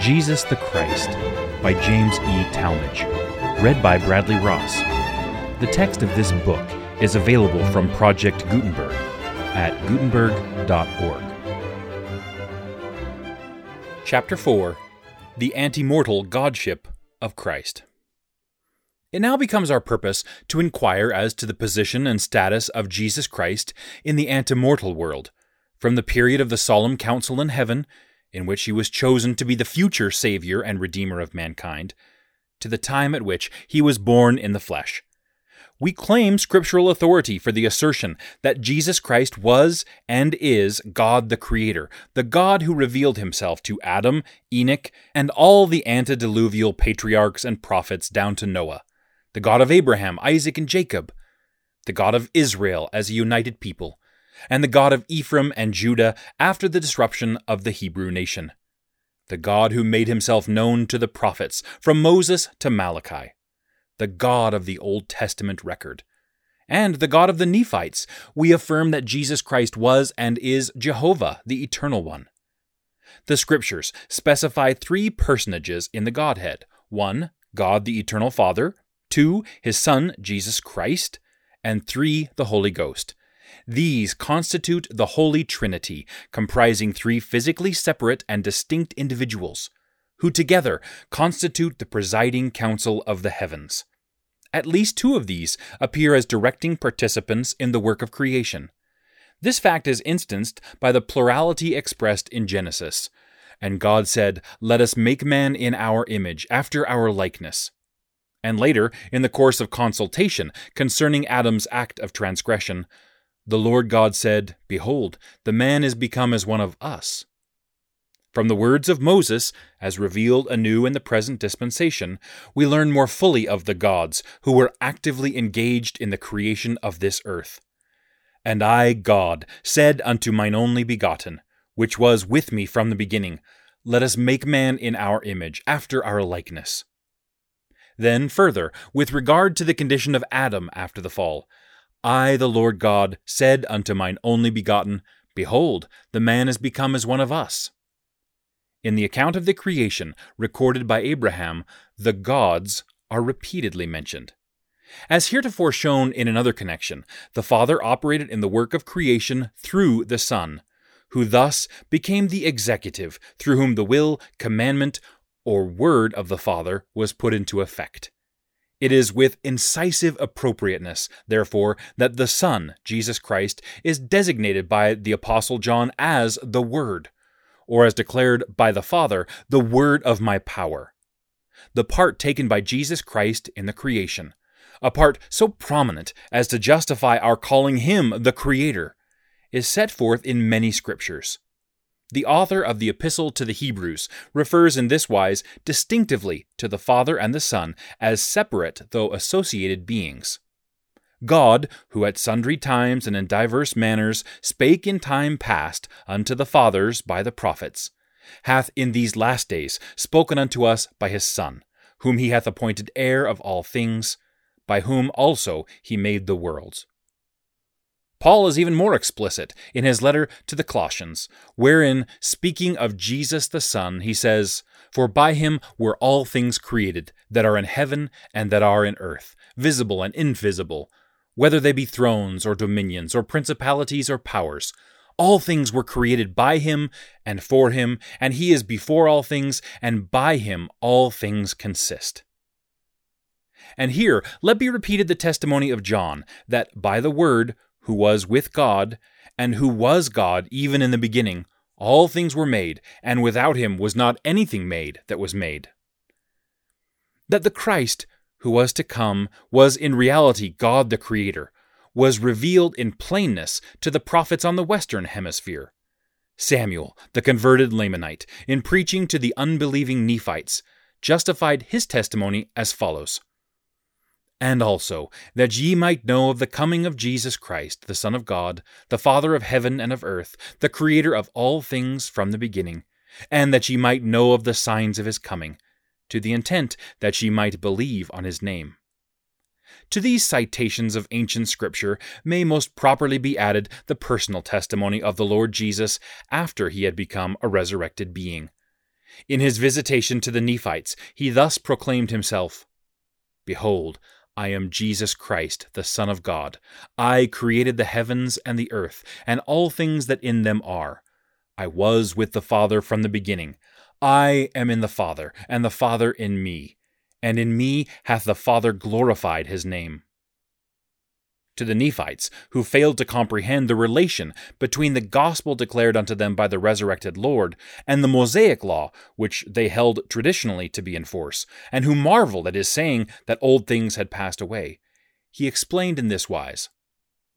Jesus the Christ by James E. Talmage. Read by Bradley Ross. The text of this book is available from Project Gutenberg at gutenberg.org. Chapter 4 The Antemortal Godship of Christ. It now becomes our purpose to inquire as to the position and status of Jesus Christ in the antemortal world, from the period of the solemn council in heaven in which he was chosen to be the future Savior and Redeemer of mankind, to the time at which he was born in the flesh. We claim scriptural authority for the assertion that Jesus Christ was and is God the Creator, the God who revealed himself to Adam, Enoch, and all the antediluvian patriarchs and prophets down to Noah, the God of Abraham, Isaac, and Jacob, the God of Israel as a united people, and the God of Ephraim and Judah after the disruption of the Hebrew nation. The God who made himself known to the prophets, from Moses to Malachi. The God of the Old Testament record. And the God of the Nephites, we affirm that Jesus Christ was and is Jehovah, the Eternal One. The Scriptures specify three personages in the Godhead 1. God the Eternal Father, 2. His Son, Jesus Christ, and 3. The Holy Ghost. These constitute the Holy Trinity, comprising three physically separate and distinct individuals, who together constitute the presiding council of the heavens. At least two of these appear as directing participants in the work of creation. This fact is instanced by the plurality expressed in Genesis. And God said, Let us make man in our image, after our likeness. And later, in the course of consultation concerning Adam's act of transgression, the Lord God said, Behold, the man is become as one of us. From the words of Moses, as revealed anew in the present dispensation, we learn more fully of the gods who were actively engaged in the creation of this earth. And I, God, said unto mine only begotten, which was with me from the beginning, Let us make man in our image, after our likeness. Then, further, with regard to the condition of Adam after the fall, I, the Lord God, said unto mine only begotten, Behold, the man is become as one of us. In the account of the creation recorded by Abraham, the gods are repeatedly mentioned. As heretofore shown in another connection, the Father operated in the work of creation through the Son, who thus became the executive through whom the will, commandment, or word of the Father was put into effect. It is with incisive appropriateness, therefore, that the Son, Jesus Christ, is designated by the Apostle John as the Word, or as declared by the Father, the Word of my power. The part taken by Jesus Christ in the creation, a part so prominent as to justify our calling him the Creator, is set forth in many scriptures. The author of the Epistle to the Hebrews refers in this wise distinctively to the Father and the Son as separate though associated beings. God, who at sundry times and in divers manners spake in time past unto the fathers by the prophets, hath in these last days spoken unto us by his Son, whom he hath appointed heir of all things, by whom also he made the worlds. Paul is even more explicit in his letter to the Colossians, wherein, speaking of Jesus the Son, he says, For by him were all things created, that are in heaven and that are in earth, visible and invisible, whether they be thrones or dominions or principalities or powers. All things were created by him and for him, and he is before all things, and by him all things consist. And here let be repeated the testimony of John, that by the Word, who was with God, and who was God even in the beginning, all things were made, and without him was not anything made that was made. That the Christ, who was to come, was in reality God the Creator, was revealed in plainness to the prophets on the Western Hemisphere. Samuel, the converted Lamanite, in preaching to the unbelieving Nephites, justified his testimony as follows and also that ye might know of the coming of Jesus Christ, the Son of God, the Father of heaven and of earth, the Creator of all things from the beginning, and that ye might know of the signs of his coming, to the intent that ye might believe on his name. To these citations of ancient scripture may most properly be added the personal testimony of the Lord Jesus after he had become a resurrected being. In his visitation to the Nephites, he thus proclaimed himself Behold, I am Jesus Christ, the Son of God. I created the heavens and the earth, and all things that in them are. I was with the Father from the beginning. I am in the Father, and the Father in me and in me hath the Father glorified his name. To the Nephites, who failed to comprehend the relation between the gospel declared unto them by the resurrected Lord and the Mosaic law, which they held traditionally to be in force, and who marveled at his saying that old things had passed away, he explained in this wise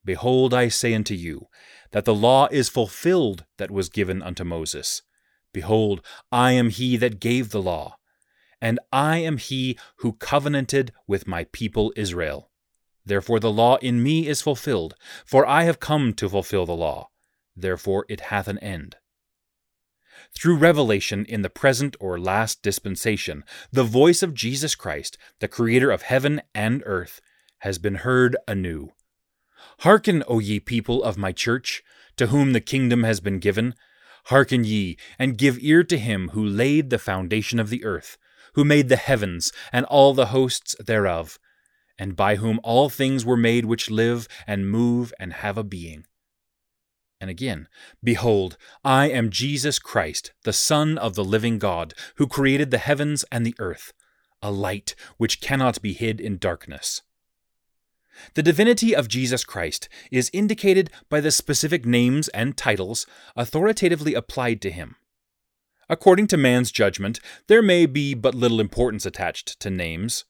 Behold, I say unto you, that the law is fulfilled that was given unto Moses. Behold, I am he that gave the law and I am he who covenanted with my people Israel. Therefore the law in me is fulfilled, for I have come to fulfill the law. Therefore it hath an end. Through revelation in the present or last dispensation, the voice of Jesus Christ, the Creator of heaven and earth, has been heard anew. Hearken, O ye people of my church, to whom the kingdom has been given. Hearken ye, and give ear to him who laid the foundation of the earth, who made the heavens and all the hosts thereof, and by whom all things were made which live and move and have a being. And again, Behold, I am Jesus Christ, the Son of the living God, who created the heavens and the earth, a light which cannot be hid in darkness. The divinity of Jesus Christ is indicated by the specific names and titles authoritatively applied to him. According to man's judgment, there may be but little importance attached to names.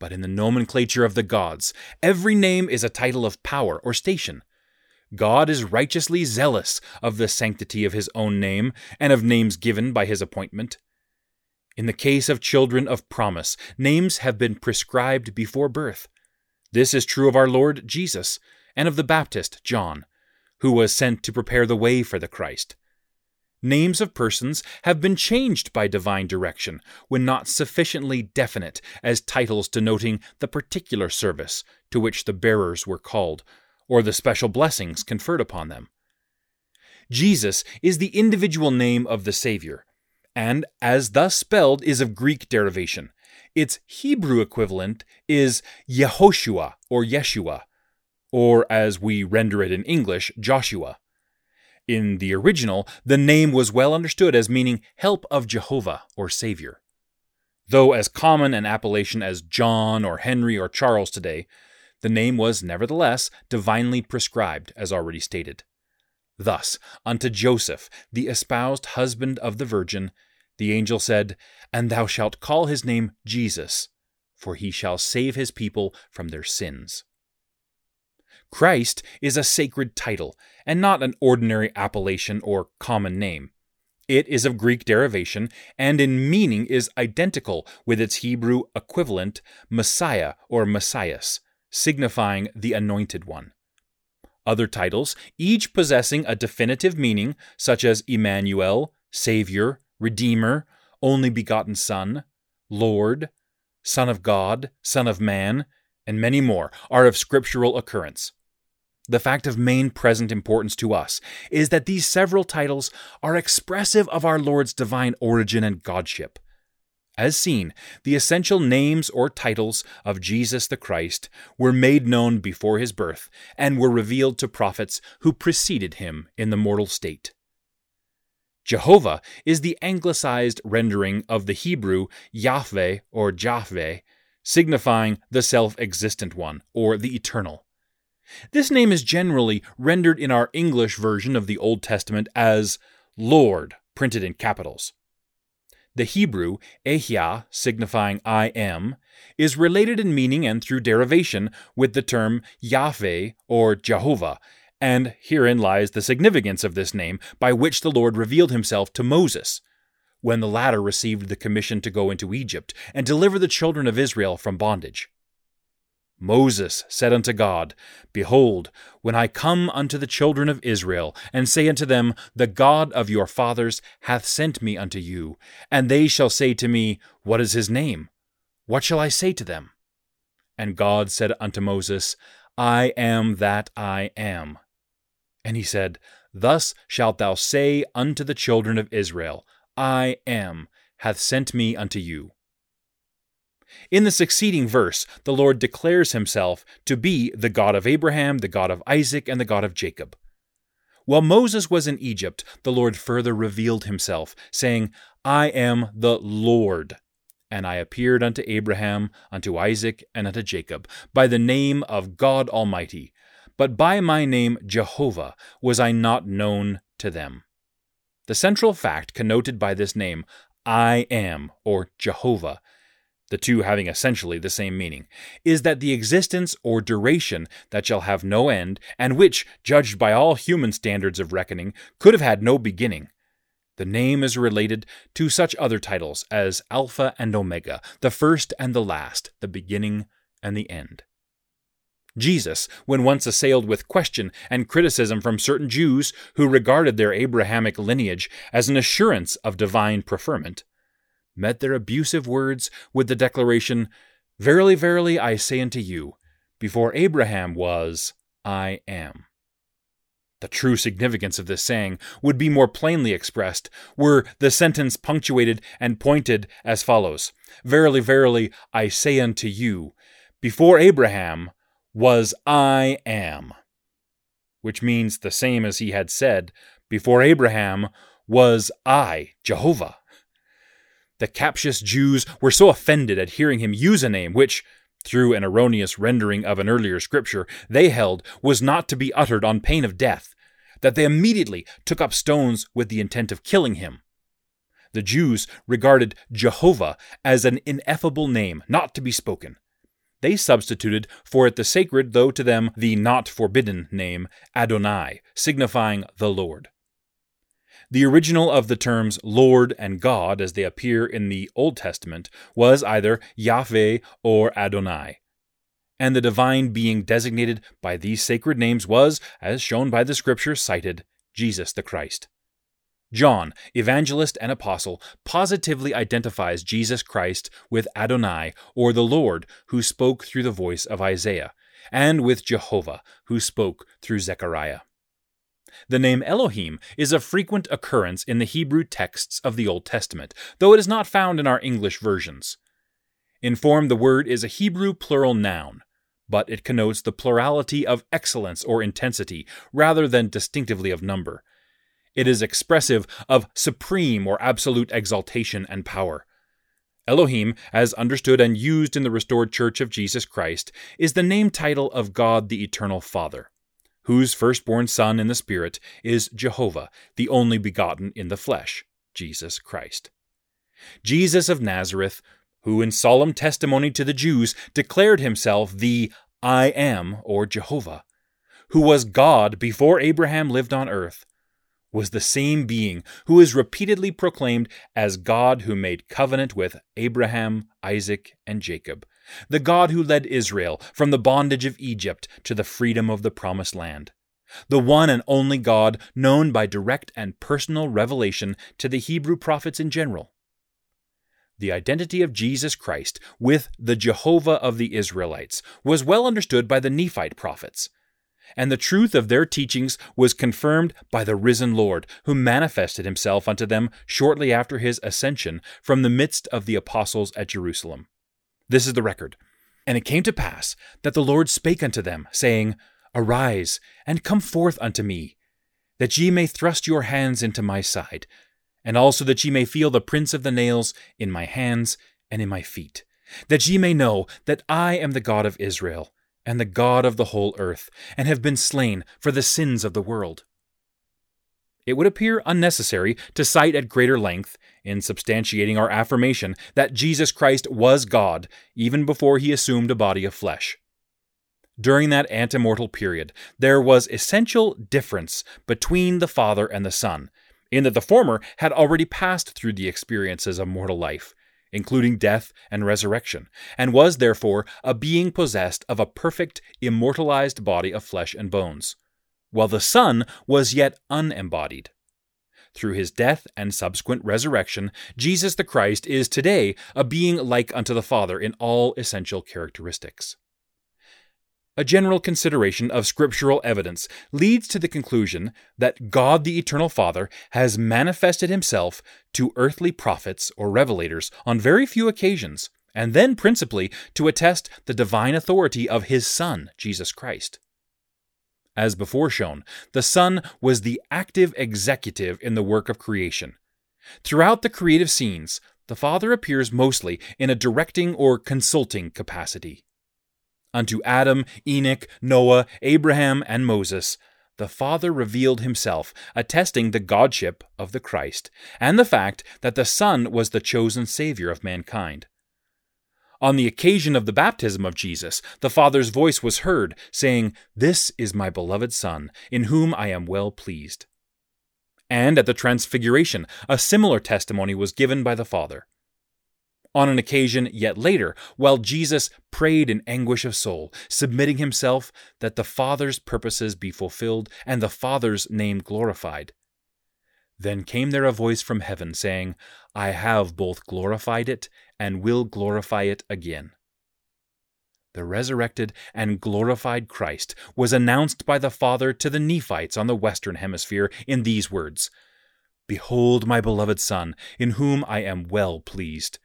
But in the nomenclature of the gods, every name is a title of power or station. God is righteously zealous of the sanctity of his own name and of names given by his appointment. In the case of children of promise, names have been prescribed before birth. This is true of our Lord Jesus and of the Baptist John, who was sent to prepare the way for the Christ. Names of persons have been changed by divine direction when not sufficiently definite as titles denoting the particular service to which the bearers were called, or the special blessings conferred upon them. Jesus is the individual name of the Savior, and as thus spelled is of Greek derivation. Its Hebrew equivalent is Yehoshua or Yeshua, or as we render it in English, Joshua. In the original, the name was well understood as meaning help of Jehovah or Savior. Though as common an appellation as John or Henry or Charles today, the name was nevertheless divinely prescribed, as already stated. Thus, unto Joseph, the espoused husband of the Virgin, the angel said, And thou shalt call his name Jesus, for he shall save his people from their sins. Christ is a sacred title, and not an ordinary appellation or common name. It is of Greek derivation, and in meaning is identical with its Hebrew equivalent, Messiah or Messias, signifying the Anointed One. Other titles, each possessing a definitive meaning, such as Emmanuel, Savior, Redeemer, Only Begotten Son, Lord, Son of God, Son of Man, and many more, are of scriptural occurrence. The fact of main present importance to us is that these several titles are expressive of our Lord's divine origin and godship. As seen, the essential names or titles of Jesus the Christ were made known before his birth and were revealed to prophets who preceded him in the mortal state. Jehovah is the anglicized rendering of the Hebrew Yahweh or Jahveh, signifying the self existent one or the eternal. This name is generally rendered in our English version of the Old Testament as Lord, printed in capitals. The Hebrew, Ehyeh, signifying I am, is related in meaning and through derivation with the term Yahweh or Jehovah, and herein lies the significance of this name by which the Lord revealed himself to Moses, when the latter received the commission to go into Egypt and deliver the children of Israel from bondage. Moses said unto God, Behold, when I come unto the children of Israel, and say unto them, The God of your fathers hath sent me unto you, and they shall say to me, What is his name? What shall I say to them? And God said unto Moses, I am that I am. And he said, Thus shalt thou say unto the children of Israel, I am, hath sent me unto you. In the succeeding verse, the Lord declares himself to be the God of Abraham, the God of Isaac, and the God of Jacob. While Moses was in Egypt, the Lord further revealed himself, saying, I am the Lord. And I appeared unto Abraham, unto Isaac, and unto Jacob, by the name of God Almighty, but by my name Jehovah was I not known to them. The central fact connoted by this name, I am, or Jehovah, the two having essentially the same meaning, is that the existence or duration that shall have no end, and which, judged by all human standards of reckoning, could have had no beginning. The name is related to such other titles as Alpha and Omega, the first and the last, the beginning and the end. Jesus, when once assailed with question and criticism from certain Jews who regarded their Abrahamic lineage as an assurance of divine preferment, met their abusive words with the declaration, Verily, verily, I say unto you, before Abraham was, I am. The true significance of this saying would be more plainly expressed were the sentence punctuated and pointed as follows Verily, verily, I say unto you, before Abraham was I am, which means the same as he had said, Before Abraham was I, Jehovah. The captious Jews were so offended at hearing him use a name which, through an erroneous rendering of an earlier scripture, they held was not to be uttered on pain of death, that they immediately took up stones with the intent of killing him. The Jews regarded Jehovah as an ineffable name not to be spoken. They substituted for it the sacred, though to them the not forbidden name Adonai, signifying the Lord. The original of the terms Lord and God, as they appear in the Old Testament, was either Yahweh or Adonai. And the divine being designated by these sacred names was, as shown by the scripture cited, Jesus the Christ. John, evangelist and apostle, positively identifies Jesus Christ with Adonai, or the Lord, who spoke through the voice of Isaiah, and with Jehovah, who spoke through Zechariah. The name Elohim is a frequent occurrence in the Hebrew texts of the Old Testament, though it is not found in our English versions. In form, the word is a Hebrew plural noun, but it connotes the plurality of excellence or intensity rather than distinctively of number. It is expressive of supreme or absolute exaltation and power. Elohim, as understood and used in the restored Church of Jesus Christ, is the name title of God the Eternal Father whose firstborn Son in the Spirit is Jehovah, the only begotten in the flesh, Jesus Christ. Jesus of Nazareth, who in solemn testimony to the Jews declared himself the I am, or Jehovah, who was God before Abraham lived on earth, was the same being who is repeatedly proclaimed as God who made covenant with Abraham, Isaac, and Jacob, the God who led Israel from the bondage of Egypt to the freedom of the Promised Land, the one and only God known by direct and personal revelation to the Hebrew prophets in general. The identity of Jesus Christ with the Jehovah of the Israelites was well understood by the Nephite prophets, and the truth of their teachings was confirmed by the risen Lord, who manifested himself unto them shortly after his ascension from the midst of the apostles at Jerusalem. This is the record. And it came to pass that the Lord spake unto them, saying, Arise, and come forth unto me, that ye may thrust your hands into my side, and also that ye may feel the prints of the nails in my hands and in my feet, that ye may know that I am the God of Israel, and the God of the whole earth, and have been slain for the sins of the world. It would appear unnecessary to cite at greater length, in substantiating our affirmation, that Jesus Christ was God even before he assumed a body of flesh. During that antemortal period, there was essential difference between the Father and the Son, in that the former had already passed through the experiences of mortal life, including death and resurrection, and was therefore a being possessed of a perfect, immortalized body of flesh and bones while the Son was yet unembodied. Through his death and subsequent resurrection, Jesus the Christ is today a being like unto the Father in all essential characteristics. A general consideration of scriptural evidence leads to the conclusion that God the Eternal Father has manifested himself to earthly prophets or revelators on very few occasions, and then principally to attest the divine authority of his Son, Jesus Christ. As before shown, the Son was the active executive in the work of creation. Throughout the creative scenes, the Father appears mostly in a directing or consulting capacity. Unto Adam, Enoch, Noah, Abraham, and Moses, the Father revealed himself, attesting the Godship of the Christ, and the fact that the Son was the chosen Savior of mankind. On the occasion of the baptism of Jesus, the Father's voice was heard, saying, This is my beloved Son, in whom I am well pleased. And at the Transfiguration, a similar testimony was given by the Father. On an occasion yet later, while Jesus prayed in anguish of soul, submitting himself that the Father's purposes be fulfilled and the Father's name glorified, then came there a voice from heaven saying, I have both glorified it and will glorify it again. The resurrected and glorified Christ was announced by the Father to the Nephites on the Western Hemisphere in these words Behold my beloved Son, in whom I am well pleased,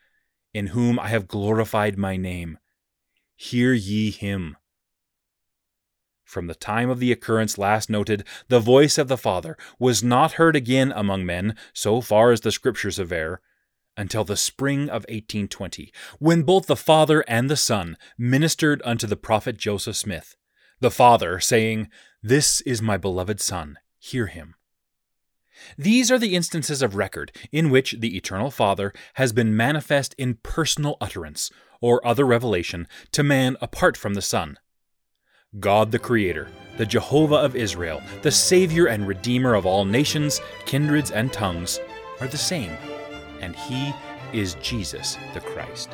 in whom I have glorified my name. Hear ye him. From the time of the occurrence last noted, the voice of the Father was not heard again among men, so far as the Scriptures aver, until the spring of 1820, when both the Father and the Son ministered unto the prophet Joseph Smith, the Father saying, This is my beloved Son, hear him. These are the instances of record in which the Eternal Father has been manifest in personal utterance or other revelation to man apart from the Son. God the Creator, the Jehovah of Israel, the Savior and Redeemer of all nations, kindreds, and tongues, are the same and he is Jesus the Christ.